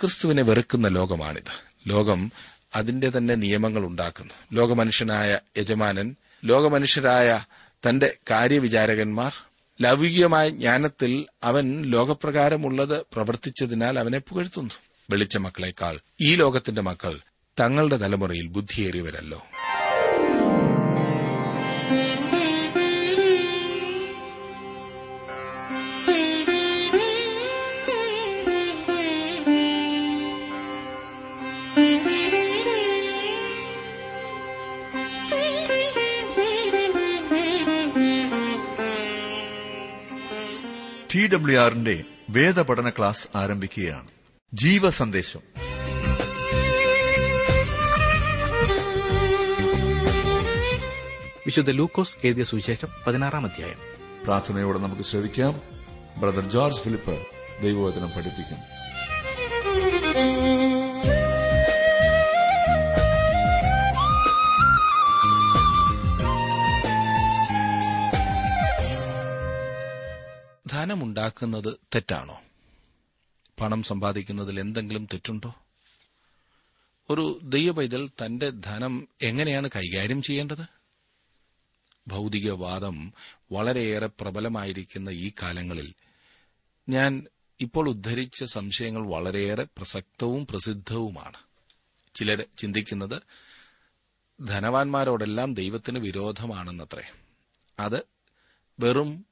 ക്രിസ്തുവിനെ വെറുക്കുന്ന ലോകമാണിത്. ലോകം അതിന്റെ തന്നെ നിയമങ്ങൾ ഉണ്ടാക്കുന്നു. ലോകമനുഷ്യനായ യജമാനൻ ലോകമനുഷ്യരായ തന്റെ കാര്യവിചാരകന്മാർ ലൗകികമായ ജ്ഞാനത്തിൽ അവൻ ലോകപ്രകാരമുള്ളത് പ്രവർത്തിച്ചതിനാൽ അവനെ പുകഴ്ത്തുന്നു. വെളിച്ച മക്കളെക്കാൾ ഈ ലോകത്തിന്റെ മക്കൾ തങ്ങളുടെ തലമുറയിൽ ബുദ്ധിയേറിയവരല്ലോ. ടി ഡബ്ല്യു ആറിന്റെ വേദപഠന ക്ലാസ് ആരംഭിക്കുകയാണ്. ജീവസന്ദേശം. വിശുദ്ധ ലൂക്കോസ് എഴുതിയ സുവിശേഷം പതിനാറാം അധ്യായം. പ്രാർത്ഥനയോടെ നമുക്ക് ശ്രവിക്കാം. ബ്രദർ ജോർജ് ഫിലിപ്പ് ദൈവവചനം പഠിപ്പിക്കും. ധനമുണ്ടാക്കുന്നത് തെറ്റാണോ? പണം സമ്പാദിക്കുന്നതിൽ എന്തെങ്കിലും തെറ്റുണ്ടോ? ഒരു ദൈവപൈതൽ തന്റെ ധനം എങ്ങനെയാണ് കൈകാര്യം ചെയ്യേണ്ടത്? ഭൗതികവാദം വളരെയേറെ പ്രബലമായിരിക്കുന്ന ഈ കാലങ്ങളിൽ ഞാൻ ഇപ്പോൾ ഉദ്ധരിച്ച സംശയങ്ങൾ വളരെയേറെ പ്രസക്തവും പ്രസിദ്ധവുമാണ്. ചിലർ ചിന്തിക്കുന്നത് ധനവാന്മാരോടെല്ലാം ദൈവത്തിന് വിരോധമാണെന്നത്രേ. അത് വെറും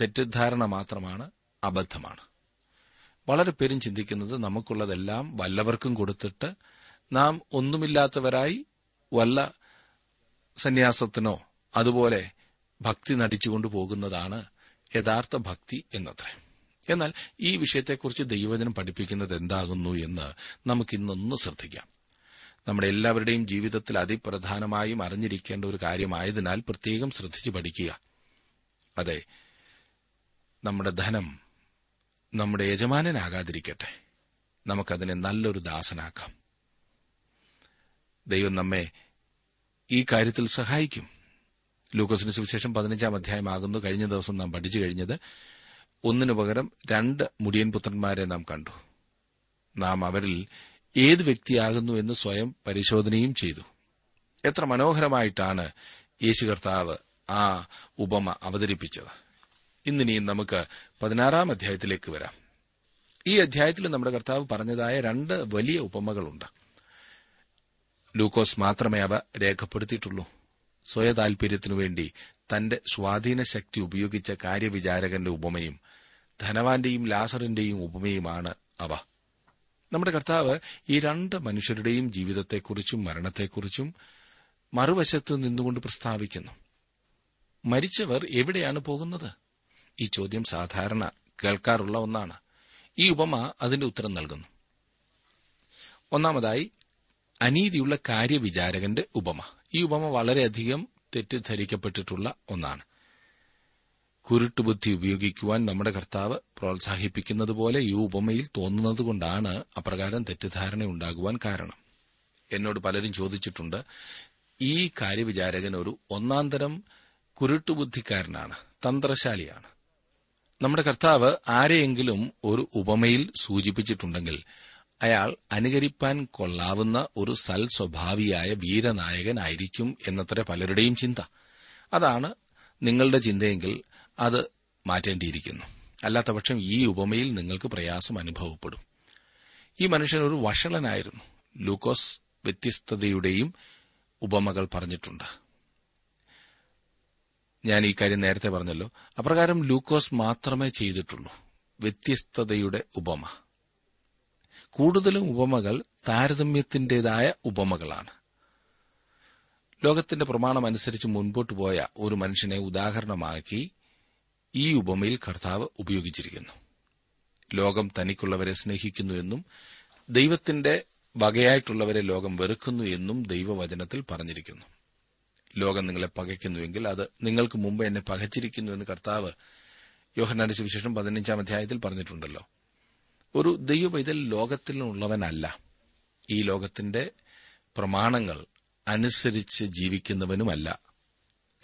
തെറ്റിദ്ധാരണ മാത്രമാണ് അബദ്ധമാണ്. വളരെ പേരും ചിന്തിക്കുന്നത് നമുക്കുള്ളതെല്ലാം വല്ലവർക്കും കൊടുത്തിട്ട് നാം ഒന്നുമില്ലാത്തവരായി വല്ല സന്യാസത്തിനോ അതുപോലെ ഭക്തി നടിച്ചുകൊണ്ട് പോകുന്നതാണ് യഥാർത്ഥ ഭക്തി എന്നത്രേ. എന്നാൽ ഈ വിഷയത്തെക്കുറിച്ച് ദൈവജനം പഠിപ്പിക്കുന്നത് എന്താകുന്നു എന്ന് നമുക്കിന്നൊന്ന് ശ്രദ്ധിക്കാം. നമ്മുടെ എല്ലാവരുടെയും ജീവിതത്തിൽ അതിപ്രധാനമായും അറിഞ്ഞിരിക്കേണ്ട ഒരു കാര്യമായതിനാൽ പ്രത്യേകം ശ്രദ്ധിച്ചു പഠിക്കുക. അതെ നമ്മുടെ ധനം നമ്മുടെ യജമാനനാകാതിരിക്കട്ടെ. നമുക്കതിനെ നല്ലൊരു ദാസനാക്കാം. ദൈവം നമ്മെ ഈ കാര്യത്തിൽ സഹായിക്കും. ലൂക്കോസിന് സുവിശേഷം പതിനഞ്ചാം അധ്യായമാകുന്നു. കഴിഞ്ഞ ദിവസം നാം പഠിച്ചു കഴിഞ്ഞത് ഒന്നിനു പകരം രണ്ട് മുടിയൻ പുത്രന്മാരെ നാം കണ്ടു. നാം അവരിൽ ഏത് വ്യക്തിയാകുന്നു എന്ന് സ്വയം പരിശോധനയും ചെയ്തു. എത്ര മനോഹരമായിട്ടാണ് യേശു കർത്താവ് ആ ഉപമ അവതരിപ്പിച്ചത്. ഇന്നിനിയും നമുക്ക് പതിനാറാം അധ്യായത്തിലേക്ക് വരാം. ഈ അധ്യായത്തിൽ നമ്മുടെ കർത്താവ് പറഞ്ഞതായ രണ്ട് വലിയ ഉപമകളുണ്ട്. ലൂക്കോസ് മാത്രമേ അവ രേഖപ്പെടുത്തിയിട്ടുള്ളൂ. സ്വയതാൽപര്യത്തിനു വേണ്ടി തന്റെ സ്വാധീന ശക്തി ഉപയോഗിച്ച കാര്യവിചാരകന്റെ ഉപമയും ധനവാന്റെയും ലാസറിന്റെയും ഉപമയുമാണ് അവ. നമ്മുടെ കർത്താവ് ഈ രണ്ട് മനുഷ്യരുടെയും ജീവിതത്തെക്കുറിച്ചും മരണത്തെക്കുറിച്ചും മറുവശത്ത് നിന്നുകൊണ്ട് പ്രസ്താവിക്കുന്നു. മരിച്ചവർ എവിടെയാണ് പോകുന്നത്? ഈ ചോദ്യം സാധാരണ കേൾക്കാറുള്ള ഒന്നാണ്. ഈ ഉപമ അതിന്റെ ഉത്തരം നൽകുന്നു. ഒന്നാമതായി അനീതിയുള്ള കാര്യവിചാരകന്റെ ഉപമ. ഈ ഉപമ വളരെയധികം തെറ്റിദ്ധരിക്കപ്പെട്ടിട്ടുള്ള ഒന്നാണ്. കുരുട്ടുബുദ്ധി ഉപയോഗിക്കുവാൻ നമ്മുടെ കർത്താവ് പ്രോത്സാഹിപ്പിക്കുന്നതുപോലെ ഈ ഉപമയിൽ തോന്നുന്നതുകൊണ്ടാണ് അപ്രകാരം തെറ്റിദ്ധാരണ ഉണ്ടാകുവാൻ കാരണം. എന്നോട് പലരും ചോദിച്ചിട്ടുണ്ട് ഈ കാര്യവിചാരകൻ ഒരു ഒന്നാന്തരം കുരുട്ടുബുദ്ധിക്കാരനാണ് തന്ത്രശാലിയാണ്. നമ്മുടെ കർത്താവ് ആരെയെങ്കിലും ഒരു ഉപമയിൽ സൂചിപ്പിച്ചിട്ടുണ്ടെങ്കിൽ അയാൾ അനുകരിപ്പാൻ കൊള്ളാവുന്ന ഒരു സൽ സ്വഭാവിയായ വീരനായകനായിരിക്കും എന്നത്ര പലരുടെയും ചിന്ത. അതാണ് നിങ്ങളുടെ ചിന്തയെങ്കിൽ അത് മാറ്റേണ്ടിയിരിക്കുന്നു. അല്ലാത്തപക്ഷം ഈ ഉപമയിൽ നിങ്ങൾക്ക് പ്രയാസം അനുഭവപ്പെടും. ഈ മനുഷ്യൻ ഒരു വഷളനായിരുന്നു. ലൂക്കോസ് വ്യത്യസ്തതയുടെയും ഉപമകൾ പറഞ്ഞിട്ടുണ്ട്. ഞാൻ ഈ കാര്യം നേരത്തെ പറഞ്ഞല്ലോ. അപ്രകാരം ലൂക്കോസ് മാത്രമേ ചെയ്തിട്ടുള്ളൂ. വ്യത്യസ്തതയുടെ ഉപമ. കൂടുതലും ഉപമകൾ താരതമ്യത്തിന്റേതായ ഉപമകളാണ്. ലോകത്തിന്റെ പ്രമാണമനുസരിച്ച് മുൻപോട്ട് പോയ ഒരു മനുഷ്യനെ ഉദാഹരണമാക്കി ഈ ഉപമയിൽ കർത്താവ് ഉപയോഗിച്ചിരിക്കുന്നു. ലോകം തനിക്കുള്ളവരെ സ്നേഹിക്കുന്നു എന്നും ദൈവത്തിന്റെ വകയായിട്ടുള്ളവരെ ലോകം വെറുക്കുന്നു എന്നും ദൈവവചനത്തിൽ പറഞ്ഞിരിക്കുന്നു. ലോകം നിങ്ങളെ പകയ്ക്കുന്നുവെങ്കിൽ അത് നിങ്ങൾക്ക് മുമ്പ് എന്നെ പകച്ചിരിക്കുന്നു എന്ന് കർത്താവ് യോഹന്നാന്റെ സുവിശേഷം പതിനഞ്ചാം അധ്യായത്തിൽ പറഞ്ഞിട്ടുണ്ടല്ലോ. ഒരു ദൈവപൈതൽ ലോകത്തിലുള്ളവനല്ല. ഈ ലോകത്തിന്റെ പ്രമാണങ്ങൾ അനുസരിച്ച് ജീവിക്കുന്നവനുമല്ല.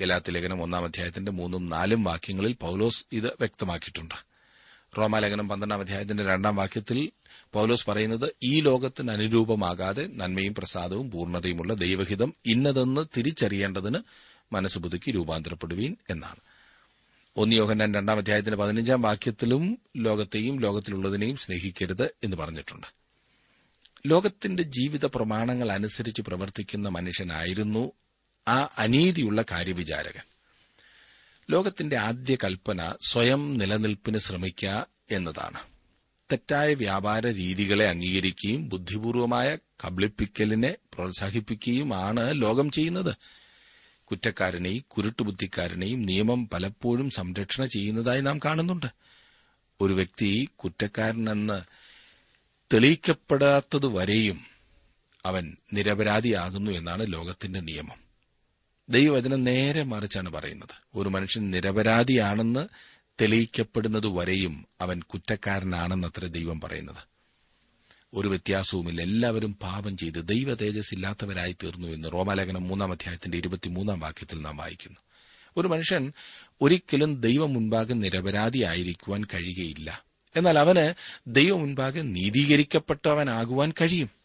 ഗലാത്തി ലേഖനം ഒന്നാം അധ്യായത്തിന്റെ മൂന്നും നാലും വാക്യങ്ങളിൽ പൌലോസ് ഇത് വ്യക്തമാക്കിയിട്ടുണ്ട്. റോമാലേഖനം പന്ത്രണ്ടാം അധ്യായത്തിന്റെ രണ്ടാം വാക്യത്തിൽ പൌലോസ് പറയുന്നത് ഈ ലോകത്തിന് അനുരൂപമാകാതെ നന്മയും പ്രസാദവും പൂർണതയുമുള്ള ദൈവഹിതം ഇന്നതെന്ന് തിരിച്ചറിയേണ്ടതിന് മനസ്സ് രൂപാന്തരപ്പെടുവീൻ എന്നാണ്. ഒന്ന് യോഹന്നാൻ രണ്ടാം അധ്യായത്തിന്റെ പതിനഞ്ചാം വാക്യത്തിലും ലോകത്തെയും ലോകത്തിലുള്ളതിനെയും സ്നേഹിക്കരുത് എന്ന് പറഞ്ഞിട്ടുണ്ട്. ലോകത്തിന്റെ ജീവിത പ്രമാണങ്ങൾ അനുസരിച്ച് പ്രവർത്തിക്കുന്ന മനുഷ്യനായിരുന്നു ആ അനീതിയുള്ള കാര്യവിചാരകൻ. ലോകത്തിന്റെ ആദ്യ കൽപ്പന സ്വയം നിലനിൽപ്പിന് ശ്രമിക്കുക എന്നതാണ്. തെറ്റായ വ്യാപാര രീതികളെ അംഗീകരിക്കുകയും ബുദ്ധിപൂർവമായ കബളിപ്പിക്കലിനെ പ്രോത്സാഹിപ്പിക്കുകയുമാണ് ലോകം ചെയ്യുന്നത്. കുറ്റക്കാരനെയും കുരുട്ടുബുദ്ധിക്കാരനെയും നിയമം പലപ്പോഴും സംരക്ഷണ ചെയ്യുന്നതായി നാം കാണുന്നുണ്ട്. ഒരു വ്യക്തി കുറ്റക്കാരനെന്ന് തെളിയിക്കപ്പെടാത്തതുവരെയും അവൻ നിരപരാധിയാകുന്നു എന്നാണ് ലോകത്തിന്റെ നിയമം. ദൈവവചനം നേരെ മറിച്ചാണ് പറയുന്നത്. ഒരു മനുഷ്യൻ നിരപരാധിയാണെന്ന് തെളിയിക്കപ്പെടുന്നതുവരെയും അവൻ കുറ്റക്കാരനാണെന്നത്ര ദൈവം പറയുന്നത്. ഒരു വ്യത്യാസവുമില്ല. എല്ലാവരും പാപം ചെയ്ത് ദൈവ തേജസ് ഇല്ലാത്തവരായി തീർന്നു എന്ന് റോമാലേഖനം മൂന്നാം അധ്യായത്തിന്റെ ഇരുപത്തിമൂന്നാം വാക്യത്തിൽ നാം വായിക്കുന്നു. ഒരു മനുഷ്യൻ ഒരിക്കലും ദൈവം മുൻപാകെ നിരപരാധിയായിരിക്കുവാൻ കഴിയുകയില്ല. എന്നാൽ അവന് ദൈവം മുൻപാകെ നീതീകരിക്കപ്പെട്ടവനാകുവാൻ കഴിയും.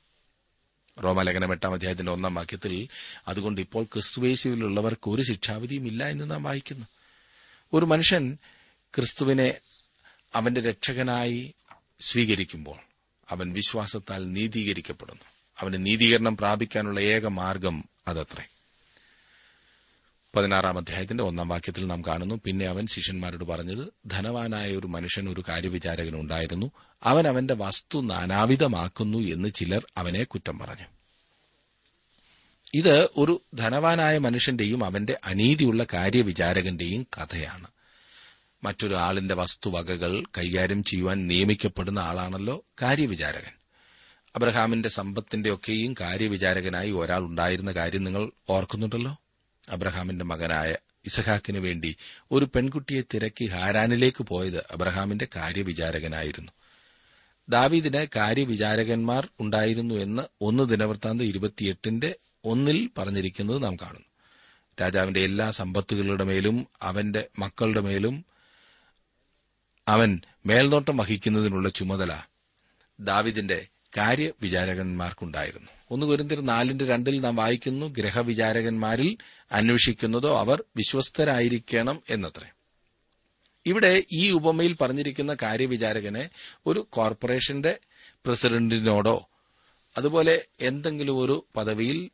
റോമാലേഖനം എട്ടാം അധ്യായത്തിന്റെ ഒന്നാം വാക്യത്തിൽ അതുകൊണ്ട് ഇപ്പോൾ ക്രിസ്തുവേശുവിലുള്ളവർക്ക് ഒരു ശിക്ഷാവിധിയും ഇല്ല എന്ന് നാം വായിക്കുന്നു. ഒരു മനുഷ്യൻ ക്രിസ്തുവിനെ അവന്റെ രക്ഷകനായി സ്വീകരിക്കുമ്പോൾ അവൻ വിശ്വാസത്താൽ നീതീകരിക്കപ്പെടുന്നു. അവന് നീതീകരണം പ്രാപിക്കാനുള്ള ഏക മാർഗം അതത്രേ. പതിനാറാം അധ്യായത്തിന്റെ ഒന്നാം വാക്യത്തിൽ നാം കാണുന്നു പിന്നെ അവൻ ശിഷ്യന്മാരോട് പറഞ്ഞത് ധനവാനായ ഒരു മനുഷ്യൻ ഒരു കാര്യവിചാരകനുണ്ടായിരുന്നു അവൻ അവന്റെ വസ്തു നാനാവിധമാക്കുന്നു എന്ന് ചിലർ അവനെ കുറ്റം പറഞ്ഞു. ഇത് ഒരു ധനവാനായ മനുഷ്യന്റെയും അവന്റെ അനീതിയുള്ള കാര്യവിചാരകന്റെയും കഥയാണ്. മറ്റൊരു ആളിന്റെ വസ്തുവകകൾ കൈകാര്യം ചെയ്യുവാൻ നിയമിക്കപ്പെടുന്ന ആളാണല്ലോ കാര്യവിചാരകൻ. അബ്രഹാമിന്റെ സമ്പത്തിന്റെയൊക്കെയും കാര്യവിചാരകനായി ഒരാൾ ഉണ്ടായിരുന്ന കാര്യം നിങ്ങൾ ഓർക്കുന്നുണ്ടല്ലോ? അബ്രഹാമിന്റെ മകനായ ഇസഹാക്കിനു വേണ്ടി ഒരു പെൺകുട്ടിയെ തിരക്കി ഹാരാനിലേക്ക് പോയത് അബ്രഹാമിന്റെ കാര്യവിചാരകനായിരുന്നു. ദാവീദിന് കാര്യവിചാരകന്മാർ ഉണ്ടായിരുന്നു എന്ന് ഒന്ന് ദിനവൃത്താന്ത ഇരുപത്തിയെട്ടിന്റെ ഒന്നിൽ പറഞ്ഞിരിക്കുന്നത് നാം കാണുന്നു. രാജാവിന്റെ എല്ലാ സമ്പത്തുകളുടെ മേലും അവന്റെ മക്കളുടെ മേലും അവൻ മേൽനോട്ടം വഹിക്കുന്നതിനുള്ള ചുമതല ദാവിദിന്റെ കാര്യവിചാരകന്മാർക്കുണ്ടായിരുന്നു. ഒന്ന് കുരിന്തിർ നാലിന്റെ രണ്ടിൽ നാം വായിക്കുന്നു ഗ്രഹവിചാരകന്മാരിൽ അന്വേഷിക്കുന്നതോ അവർ വിശ്വസ്തരായിരിക്കണം എന്നത്രേ. ഇവിടെ ഈ ഉപമയിൽ പറഞ്ഞിരിക്കുന്ന കാര്യവിചാരകനെ ഒരു കോർപ്പറേഷന്റെ പ്രസിഡന്റിനോടോ അതുപോലെ എന്തെങ്കിലും ഒരു പദവിയിൽ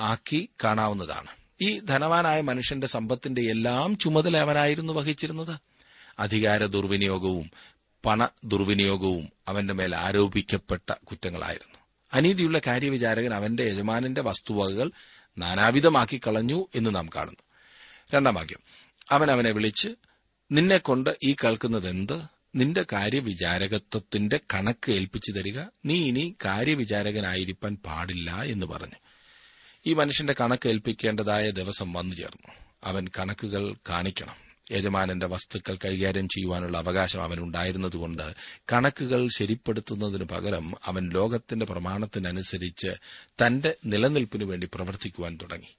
ആക്കി കാണാവുന്നതാണ്. ഈ ധനവാനായ മനുഷ്യന്റെ സമ്പത്തിന്റെ എല്ലാം ചുമതല അവനായിരുന്നു വഹിച്ചിരുന്നത്. അധികാര ദുർവിനിയോഗവും പണ ദുർവിനിയോഗവും അവന്റെ മേൽ ആരോപിക്കപ്പെട്ട കുറ്റങ്ങളായിരുന്നു. അനീതിയുള്ള കാര്യവിചാരകൻ അവന്റെ യജമാനന്റെ വസ്തുവകകൾ നാനാവിധമാക്കി കളഞ്ഞു എന്ന് നാം കാണുന്നു. രണ്ടാം വാക്യം. അവൻ അവനെ വിളിച്ച് നിന്നെക്കൊണ്ട് ഈ കേൾക്കുന്നതെന്ത്? നിന്റെ കാര്യവിചാരകത്വത്തിന്റെ കണക്ക് ഏൽപ്പിച്ചു തരിക. നീ ഇനി കാര്യവിചാരകനായിരിക്കാൻ പാടില്ല എന്ന് പറഞ്ഞു. ഈ മനുഷ്യന്റെ കണക്ക് ഏൽപ്പിക്കേണ്ടതായ ദിവസം വന്നു ചേർന്നു. അവൻ കണക്കുകൾ കാണിക്കണം. യജമാനന്റെ വസ്തുക്കൾ കൈകാര്യം ചെയ്യുവാനുള്ള അവകാശം അവനുണ്ടായിരുന്നതുകൊണ്ട് കണക്കുകൾ ശരിപ്പെടുത്തുന്നതിനു പകരം അവൻ ലോകത്തിന്റെ പ്രമാണത്തിനനുസരിച്ച് തന്റെ നിലനിൽപ്പിനു വേണ്ടി പ്രവർത്തിക്കുവാൻ തുടങ്ങി.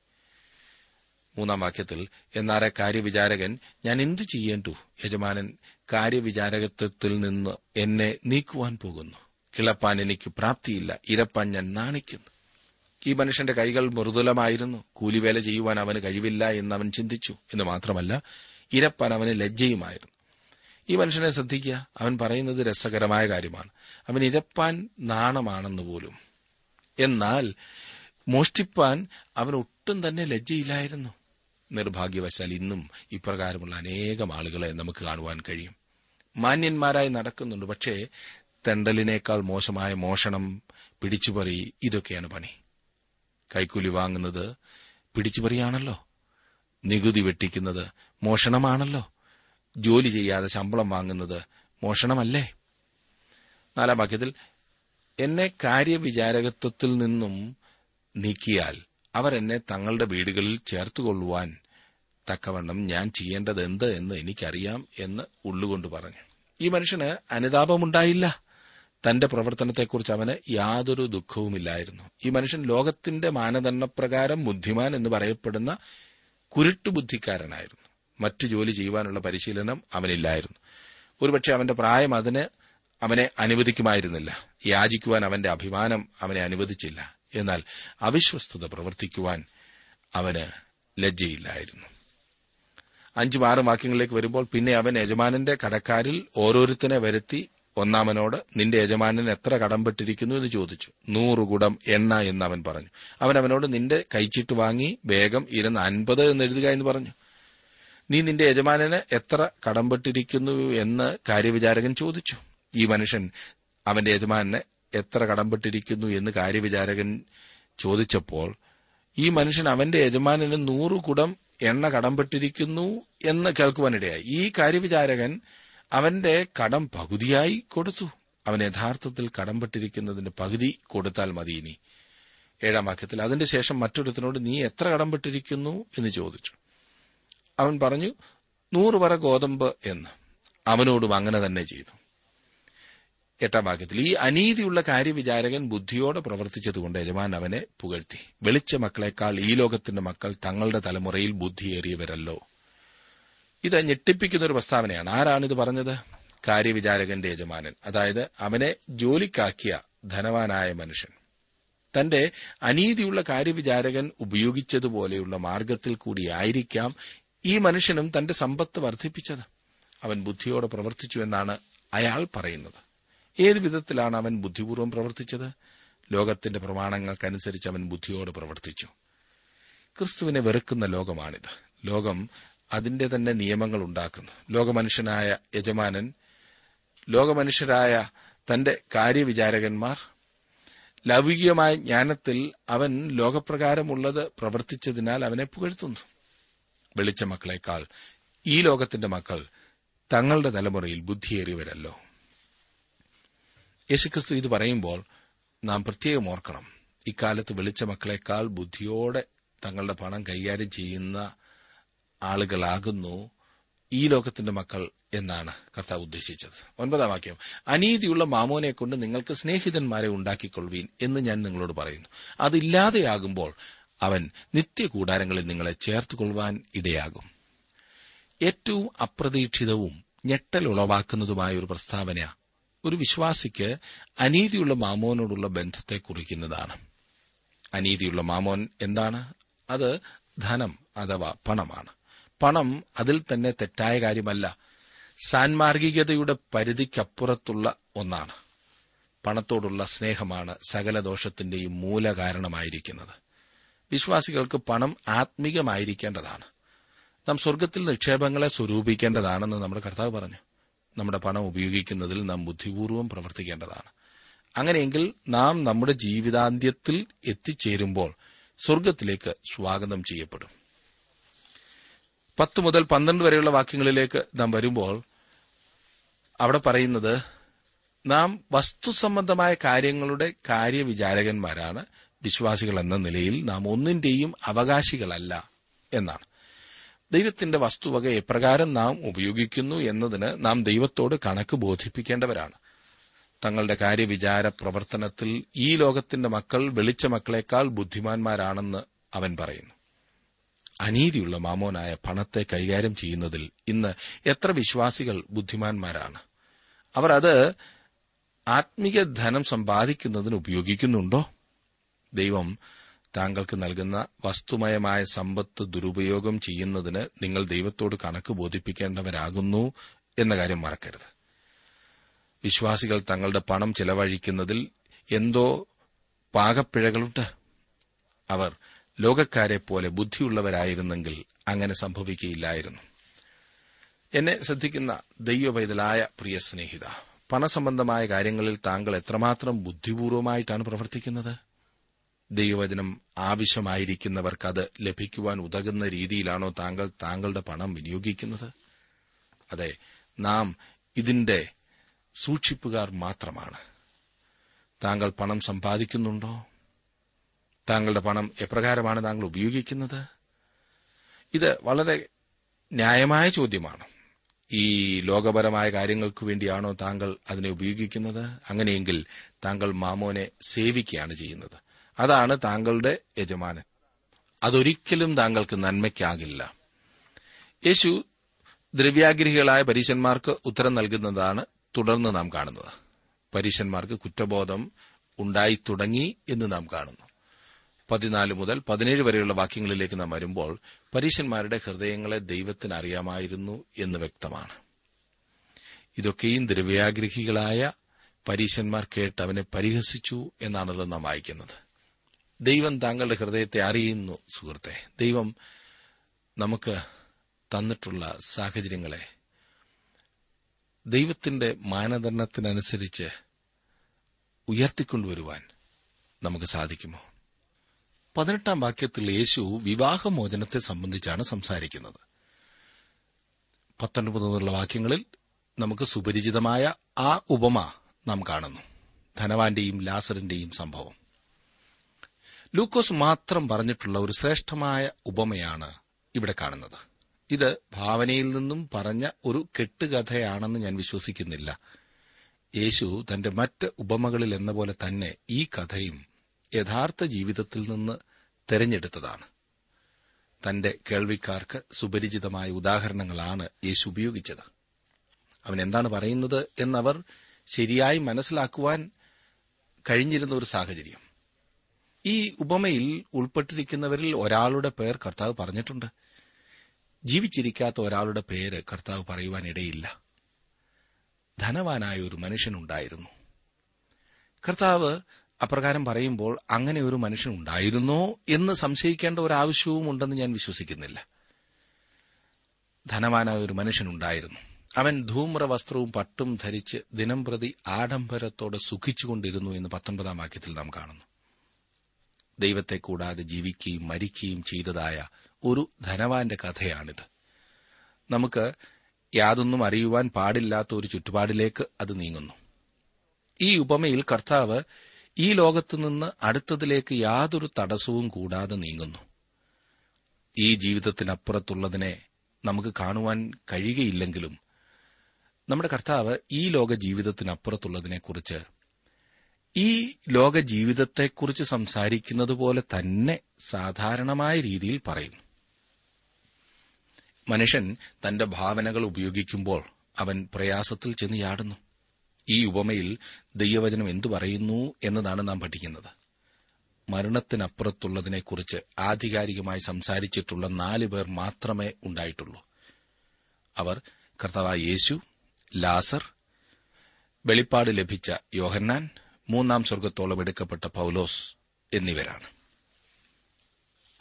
മൂന്നാം വാക്യത്തിൽ എന്നാരെ കാര്യവിചാരകൻ ഞാൻ എന്തു ചെയ്യേണ്ടു? യജമാനൻ കാര്യവിചാരകത്വത്തിൽ നിന്ന് എന്നെ നീക്കുവാൻ പോകുന്നു. കിളപ്പാൻ എനിക്ക് പ്രാപ്തിയില്ല. ഇരപ്പാൻ ഞാൻ നാണിക്കുന്നു. ഈ മനുഷ്യന്റെ കൈകൾ മൃദുലമായിരുന്നു. കൂലിവേല ചെയ്യുവാൻ അവന് കഴിവില്ല എന്ന് അവൻ ചിന്തിച്ചു. എന്ന് മാത്രമല്ല ഇരപ്പാൻ അവന് ലജ്ജയുമായിരുന്നു. ഈ മനുഷ്യനെ ശ്രദ്ധിക്കുക. അവൻ പറയുന്നത് രസകരമായ കാര്യമാണ്. അവൻ ഇരപ്പാൻ നാണമാണെന്ന് പോലും. എന്നാൽ മോഷ്ടിപ്പാൻ അവൻ ഒട്ടും തന്നെ ലജ്ജയില്ലായിരുന്നു. നിർഭാഗ്യവശാൽ ഇന്നും ഇപ്രകാരമുള്ള അനേകം ആളുകളെ നമുക്ക് കാണുവാൻ കഴിയും. മാന്യന്മാരായി നടക്കുന്നുണ്ട്. പക്ഷേ തെണ്ടലിനേക്കാൾ മോശമായ മോഷണം പിടിച്ചുപറി ഇതൊക്കെയാണ് പണി. കൈക്കൂലി വാങ്ങുന്നത് പിടിച്ചുപറിയാണല്ലോ. നികുതി വെട്ടിക്കുന്നത് മോഷണമാണല്ലോ. ജോലി ചെയ്യാതെ ശമ്പളം വാങ്ങുന്നത് മോഷണമല്ലേ? നാലാം വാക്യത്തിൽ എന്നെ കാര്യവിചാരകത്വത്തിൽ നിന്നും നീക്കിയാൽ അവർ എന്നെ തങ്ങളുടെ വീടുകളിൽ ചേർത്തുകൊള്ളുവാൻ തക്കവണ്ണം ഞാൻ ചെയ്യേണ്ടത് എന്ത് എന്ന് എനിക്കറിയാം എന്ന് ഉള്ളുകൊണ്ട് പറഞ്ഞു. ഈ മനുഷ്യന് അനുതാപമുണ്ടായില്ല. തന്റെ പ്രവർത്തനത്തെക്കുറിച്ച് അവന് യാതൊരു ദുഃഖവുമില്ലായിരുന്നു. ഈ മനുഷ്യൻ ലോകത്തിന്റെ മാനദണ്ഡപ്രകാരം ബുദ്ധിമാൻ എന്ന് പറയപ്പെടുന്ന കുരുട്ടുബുദ്ധിക്കാരനായിരുന്നു. മറ്റു ജോലി ചെയ്യുവാനുള്ള പരിശീലനം അവനില്ലായിരുന്നു. ഒരുപക്ഷെ അവന്റെ പ്രായം അതിന് അവനെ അനുവദിക്കുമായിരുന്നില്ല. യാചിക്കുവാൻ അവന്റെ അഭിമാനം അവനെ അനുവദിച്ചില്ല. എന്നാൽ അവിശ്വസ്തത പ്രവർത്തിക്കുവാൻ അവന് ലജ്ജയില്ലായിരുന്നു. അഞ്ചും ആറും വാക്യങ്ങളിലേക്ക് വരുമ്പോൾ പിന്നെ അവൻ യജമാനന്റെ കടക്കാരിൽ ഓരോരുത്തരെ വരുത്തി ഒന്നാമനോട് നിന്റെ യജമാനൻ എത്ര കടംപെട്ടിരിക്കുന്നു എന്ന് ചോദിച്ചു. നൂറ് കുടം എണ്ണ എന്ന് അവൻ പറഞ്ഞു. അവൻ അവനോട് നിന്റെ കൈച്ചിട്ട് വാങ്ങി വേഗം ഇരുന്ന് അൻപത് എന്ന് എഴുതുക എന്ന് പറഞ്ഞു. നീ നിന്റെ യജമാനന് എത്ര കടംപെട്ടിരിക്കുന്നു എന്ന് കാര്യവിചാരകൻ ചോദിച്ചു. ഈ മനുഷ്യൻ അവന്റെ യജമാനന് എത്ര കടംപെട്ടിരിക്കുന്നു എന്ന് കാര്യവിചാരകൻ ചോദിച്ചപ്പോൾ ഈ മനുഷ്യൻ അവന്റെ യജമാനന് നൂറ് കുടം എണ്ണ കടംപെട്ടിരിക്കുന്നു എന്ന് കേൾക്കുവാനിടയായി. ഈ കാര്യവിചാരകൻ അവന്റെ കടം പകുതിയായി കൊടുത്തു. അവൻ യഥാർത്ഥത്തിൽ കടംപെട്ടിരിക്കുന്നതിന്റെ പകുതി കൊടുത്താൽ മതി ഇനി ഏഴാം വാക്യത്തിൽ അതിന്റെ ശേഷം മറ്റൊരുത്തിനോട് നീ എത്ര കടംപെട്ടിരിക്കുന്നു? എന്ന് ചോദിച്ചു. അവൻ പറഞ്ഞു നൂറ് വര ഗോതമ്പ് എന്ന്. അവനോടും അങ്ങനെ തന്നെ ചെയ്തു. എട്ടാം വാക്യത്തിൽ ഈ അനീതിയുള്ള കാര്യവിചാരകൻ ബുദ്ധിയോടെ പ്രവർത്തിച്ചതുകൊണ്ട് യജമാൻ അവനെ പുകഴ്ത്തി. വെളിച്ച മക്കളെക്കാൾ ഈ ലോകത്തിന്റെ മക്കൾ തങ്ങളുടെ തലമുറയിൽ ബുദ്ധിയേറിയവരല്ലോ. ഇത് ഞെട്ടിപ്പിക്കുന്ന ഒരു പ്രസ്താവനയാണ്. ആരാണിത് പറഞ്ഞത്? കാര്യവിചാരകന്റെ യജമാനൻ. അതായത് അവനെ ജോലിക്കാക്കിയ ധനവാനായ മനുഷ്യൻ. തന്റെ അനീതിയുള്ള കാര്യവിചാരകൻ ഉപയോഗിച്ചതുപോലെയുള്ള മാർഗത്തിൽ കൂടിയായിരിക്കാം ഈ മനുഷ്യനും തന്റെ സമ്പത്ത് വർദ്ധിപ്പിച്ചത്. അവൻ ബുദ്ധിയോടെ പ്രവർത്തിച്ചു എന്നാണ് അയാൾ പറയുന്നത്. ഏത് വിധത്തിലാണ് അവൻ ബുദ്ധിപൂർവം പ്രവർത്തിച്ചത്? ലോകത്തിന്റെ പ്രമാണങ്ങൾക്കനുസരിച്ച് അവൻ ബുദ്ധിയോടെ പ്രവർത്തിച്ചു. ക്രിസ്തുവിനെ വെറുക്കുന്ന ലോകമാണിത്. ലോകം അതിന്റെ തന്നെ നിയമങ്ങൾ ഉണ്ടാക്കുന്നു. ലോകമനുഷ്യനായ യജമാനൻ ലോകമനുഷ്യരായ തന്റെ കാര്യവിചാരകന്മാർ ലൗകികമായ ജ്ഞാനത്തിൽ അവൻ ലോകപ്രകാരമുള്ളത് പ്രവർത്തിച്ചതിനാൽ അവനെ പുകഴ്ത്തുന്നു. വെളിച്ച മക്കളെക്കാൾ ഈ ലോകത്തിന്റെ മക്കൾ തങ്ങളുടെ തലമുറയിൽ ബുദ്ധിയേറിയവരല്ലോ. യേശുക്രിസ്തു ഇത് പറയുമ്പോൾ നാം പ്രത്യേകം ഓർക്കണം. ഇക്കാലത്ത് വെളിച്ച മക്കളെക്കാൾ ബുദ്ധിയോടെ തങ്ങളുടെ പണം കൈകാര്യം ചെയ്യുന്ന ആളുകളാകുന്നു ഈ ലോകത്തിന്റെ മക്കൾ എന്നാണ് കർത്താവ് ഉദ്ദേശിച്ചത്. ഒൻപതാം വാക്യം അനീതിയുള്ള മാമോനെ കൊണ്ട് നിങ്ങൾക്ക് സ്നേഹിതന്മാരെ ഉണ്ടാക്കിക്കൊള്ളുവീൻ എന്ന് ഞാൻ നിങ്ങളോട് പറയുന്നു. അതില്ലാതെയാകുമ്പോൾ അവൻ നിത്യകൂടാരങ്ങളിൽ നിങ്ങളെ ചേർത്തുകൊള്ളുവാൻ ഇടയാകും. ഏറ്റവും അപ്രതീക്ഷിതവും ഞെട്ടലുളവാക്കുന്നതുമായ ഒരു പ്രസ്താവന ഒരു വിശ്വാസിക്ക് അനീതിയുള്ള മാമോനോടുള്ള ബന്ധത്തെ കുറിക്കുന്നതാണ്. അനീതിയുള്ള മാമോൻ എന്താണ്? അത് ധനം അഥവാ പണമാണ്. പണം അതിൽ തന്നെ തെറ്റായ കാര്യമല്ല സാൻമാർഗികതയുടെ പരിധിക്കപ്പുറത്തുള്ള ഒന്നാണ്. പണത്തോടുള്ള സ്നേഹമാണ് സകല ദോഷത്തിന്റെയും മൂലകാരണമായിരിക്കുന്നത്. വിശ്വാസികൾക്ക് പണം ആത്മീകമായിരിക്കേണ്ടതാണ്. നാം സ്വർഗത്തിൽ നിക്ഷേപങ്ങളെ സ്വരൂപിക്കേണ്ടതാണെന്ന് നമ്മുടെ കർത്താവ് പറഞ്ഞു. നമ്മുടെ പണം ഉപയോഗിക്കുന്നതിൽ നാം ബുദ്ധിപൂർവം പ്രവർത്തിക്കേണ്ടതാണ്. അങ്ങനെയെങ്കിൽ നാം നമ്മുടെ ജീവിതാന്ത്യത്തിൽ എത്തിച്ചേരുമ്പോൾ സ്വർഗത്തിലേക്ക് സ്വാഗതം ചെയ്യപ്പെടും. പത്ത് മുതൽ പന്ത്രണ്ട് വരെയുള്ള വാക്യങ്ങളിലേക്ക് നാം വരുമ്പോൾ അവിടെ പറയുന്നത് നാം വസ്തുസംബന്ധമായ കാര്യങ്ങളുടെ കാര്യവിചാരകന്മാരാണ്. വിശ്വാസികൾ എന്ന നിലയിൽ നാം ഒന്നിന്റെയും അവകാശികളല്ല എന്നാണ്. ദൈവത്തിന്റെ വസ്തുവക എപ്രകാരം നാം ഉപയോഗിക്കുന്നു എന്നതിന് നാം ദൈവത്തോട് കണക്ക് ബോധിപ്പിക്കേണ്ടവരാണ്. തങ്ങളുടെ കാര്യവിചാര പ്രവർത്തനത്തിൽ ഈ ലോകത്തിന്റെ മക്കൾ വെളിച്ച മക്കളെക്കാൾ ബുദ്ധിമാന്മാരാണെന്ന് അവൻ പറയുന്നു. അനീതിയുള്ള മാമോനായ പണത്തെ കൈകാര്യം ചെയ്യുന്നതിൽ ഇന്ന് എത്ര വിശ്വാസികൾ ബുദ്ധിമാന്മാരാണ്. അവർ അത് ആത്മീയ ധനം സമ്പാദിക്കുന്നതിന് ഉപയോഗിക്കുന്നുണ്ടോ? ദൈവം താങ്കൾക്ക് നൽകുന്ന വസ്തുമയമായ സമ്പത്ത് ദുരുപയോഗം ചെയ്യുന്നതിന് നിങ്ങൾ ദൈവത്തോട് കണക്ക് ബോധിപ്പിക്കേണ്ടവരാകുന്നു എന്ന കാര്യം മറക്കരുത്. വിശ്വാസികൾ തങ്ങളുടെ പണം ചെലവഴിക്കുന്നതിൽ എന്തോ പാകപ്പിഴകളുണ്ട്. അവർ ലോകക്കാരെ പോലെ ബുദ്ധിയുള്ളവരായിരുന്നെങ്കിൽ അങ്ങനെ സംഭവിക്കുകയില്ലായിരുന്നു എന്നെ ശ്രദ്ധിക്കുന്ന ദൈവപൈതലായ പ്രിയ സ്നേഹിത പണസംബന്ധമായ കാര്യങ്ങളിൽ താങ്കൾ എത്രമാത്രം ബുദ്ധിപൂർവമായിട്ടാണ് പ്രവർത്തിക്കുന്നത്? ദൈവവചനം ആവശ്യമായിരിക്കുന്നവർക്ക് അത് ലഭിക്കുവാൻ ഉതകുന്ന രീതിയിലാണോ താങ്കൾ താങ്കളുടെ പണം വിനിയോഗിക്കുന്നത്? അതെ നാം ഇതിന്റെ സൂക്ഷിപ്പുകാർ മാത്രമാണ്. താങ്കൾ പണം സമ്പാദിക്കുന്നുണ്ടോ? താങ്കളുടെ പണം എപ്രകാരമാണ് താങ്കൾ ഉപയോഗിക്കുന്നത്? ഇത് വളരെ ന്യായമായ ചോദ്യമാണ്. ഈ ലോകപരമായ കാര്യങ്ങൾക്ക് വേണ്ടിയാണോ താങ്കൾ അതിനെ ഉപയോഗിക്കുന്നത്? അങ്ങനെയെങ്കിൽ താങ്കൾ മാമോനെ സേവിക്കുകയാണ് ചെയ്യുന്നത്. അതാണ് താങ്കളുടെ യജമാനൻ. അതൊരിക്കലും താങ്കൾക്ക് നന്മയ്ക്കാകില്ല. യേശു ദ്രവ്യാഗ്രഹികളായ പരീശന്മാർക്ക് ഉത്തരം നൽകുന്നതാണ് തുടർന്ന് നാം കാണുന്നത്. പരീശന്മാർക്ക് കുറ്റബോധം ഉണ്ടായി തുടങ്ങി എന്ന് നാം കാണുന്നു. പതിനാല് മുതൽ പതിനേഴ് വരെയുള്ള വാക്യങ്ങളിലേക്ക് നാം വരുമ്പോൾ പരീശന്മാരുടെ ഹൃദയങ്ങളെ ദൈവത്തിന് അറിയാമായിരുന്നു എന്ന് വ്യക്തമാണ്. ഇതൊക്കെയും ദ്രവ്യാഗ്രഹികളായ പരീശന്മാർ കേട്ട് അവനെ പരിഹസിച്ചു എന്നാണല്ലോ നാം വായിക്കുന്നത്. ദൈവം താങ്കളുടെ ഹൃദയത്തെ അറിയുന്നു സുഹൃത്തെ. ദൈവം നമുക്ക് തന്നിട്ടുള്ള സാഹചര്യങ്ങളെ ദൈവത്തിന്റെ മാനദണ്ഡത്തിനനുസരിച്ച് ഉയർത്തിക്കൊണ്ടുവരുവാൻ നമുക്ക് സാധിക്കുമോ? പതിനെട്ടാം വാക്യത്തിൽ യേശു വിവാഹമോചനത്തെ സംബന്ധിച്ചാണ് സംസാരിക്കുന്നത്. പത്തൊൻപത് വാക്യങ്ങളിൽ നമുക്ക് സുപരിചിതമായ ആ ഉപമ നാം കാണുന്നു. ധനവാന്റെയും ലാസറിന്റെയും സംഭവം. ലൂക്കോസ് മാത്രം പറഞ്ഞിട്ടുള്ള ഒരു ശ്രേഷ്ഠമായ ഉപമയാണ് ഇവിടെ കാണുന്നത്. ഇത് ഭാവനയിൽ നിന്നും പറഞ്ഞ ഒരു കെട്ടുകഥയാണെന്ന് ഞാൻ വിശ്വസിക്കുന്നില്ല. യേശു തന്റെ മറ്റ് ഉപമകളിൽ എന്ന പോലെ തന്നെ ഈ കഥയും യഥാർത്ഥ ജീവിതത്തിൽ നിന്ന് തെരഞ്ഞെടുത്തതാണ്. തന്റെ കേൾവിക്കാർക്ക് സുപരിചിതമായ ഉദാഹരണങ്ങളാണ് യേശു ഉപയോഗിച്ചത്. അവൻ എന്താണ് പറയുന്നത് എന്നവർ ശരിയായി മനസ്സിലാക്കുവാൻ കഴിഞ്ഞിരുന്ന ഒരു സാഹചര്യം. ഈ ഉപമയിൽ ഉൾപ്പെട്ടിരിക്കുന്നവരിൽ ഒരാളുടെ പേർ കർത്താവ് പറഞ്ഞിട്ടുണ്ട്. ജീവിച്ചിരിക്കാത്ത ഒരാളുടെ പേര് കർത്താവ് പറയുവാനിടയില്ല. ധനവാനായ ഒരു മനുഷ്യനുണ്ടായിരുന്നു. കർത്താവ് അപ്രകാരം പറയുമ്പോൾ അങ്ങനെ ഒരു മനുഷ്യൻ ഉണ്ടായിരുന്നോ എന്ന് സംശയിക്കേണ്ട ഒരു ആവശ്യവും ഉണ്ടെന്ന് ഞാൻ വിശ്വസിക്കുന്നില്ല. ധനവാനായ ഒരു മനുഷ്യനുണ്ടായിരുന്നു. അവൻ ധൂമ്ര വസ്ത്രവും പട്ടും ധരിച്ച് ദിനംപ്രതി ആഡംബരത്തോടെ സുഖിച്ചുകൊണ്ടിരുന്നു എന്ന് പത്തൊൻപതാം വാക്യത്തിൽ നാം കാണുന്നു. ദൈവത്തെ കൂടാതെ ജീവിക്കുകയും മരിക്കുകയും ചെയ്തതായ ഒരു ധനവാന്റെ കഥയാണിത്. നമുക്ക് യാതൊന്നും അറിയുവാൻ പാടില്ലാത്ത ഒരു ചുറ്റുപാടിലേക്ക് അത് നീങ്ങുന്നു. ഈ ഉപമയിൽ കർത്താവ് ഈ ലോകത്തുനിന്ന് അടുത്തതിലേക്ക് യാതൊരു തടസ്സവും കൂടാതെ നീങ്ങുന്നു. ഈ ജീവിതത്തിനപ്പുറത്തുള്ളതിനെ നമുക്ക് കാണുവാൻ കഴിയുകയില്ലെങ്കിലും നമ്മുടെ കർത്താവ് ഈ ലോക ജീവിതത്തിനപ്പുറത്തുള്ളതിനെക്കുറിച്ച് ഈ ലോക ജീവിതത്തെക്കുറിച്ച് സംസാരിക്കുന്നത് പോലെ തന്നെ സാധാരണമായ രീതിയിൽ പറയും. മനുഷ്യൻ തന്റെ ഭാവനകൾ ഉപയോഗിക്കുമ്പോൾ അവൻ പ്രയാസത്തിൽ ചെന്ന് ചാടുന്നു. ഈ ഉപമയിൽ ദൈവവചനം എന്തു പറയുന്നു എന്നതാണ് നാം പഠിക്കുന്നത്. മരണത്തിനപ്പുറത്തുള്ളതിനെക്കുറിച്ച് ആധികാരികമായി സംസാരിച്ചിട്ടുള്ള നാല് പേർ മാത്രമേ ഉണ്ടായിട്ടുള്ളൂ. അവർ കർത്താവ് യേശു ലാസർ വെളിപ്പാട് ലഭിച്ച യോഹന്നാൻ മൂന്നാം സ്വർഗത്തോളം എടുക്കപ്പെട്ട പൌലോസ് എന്നിവരാണ്.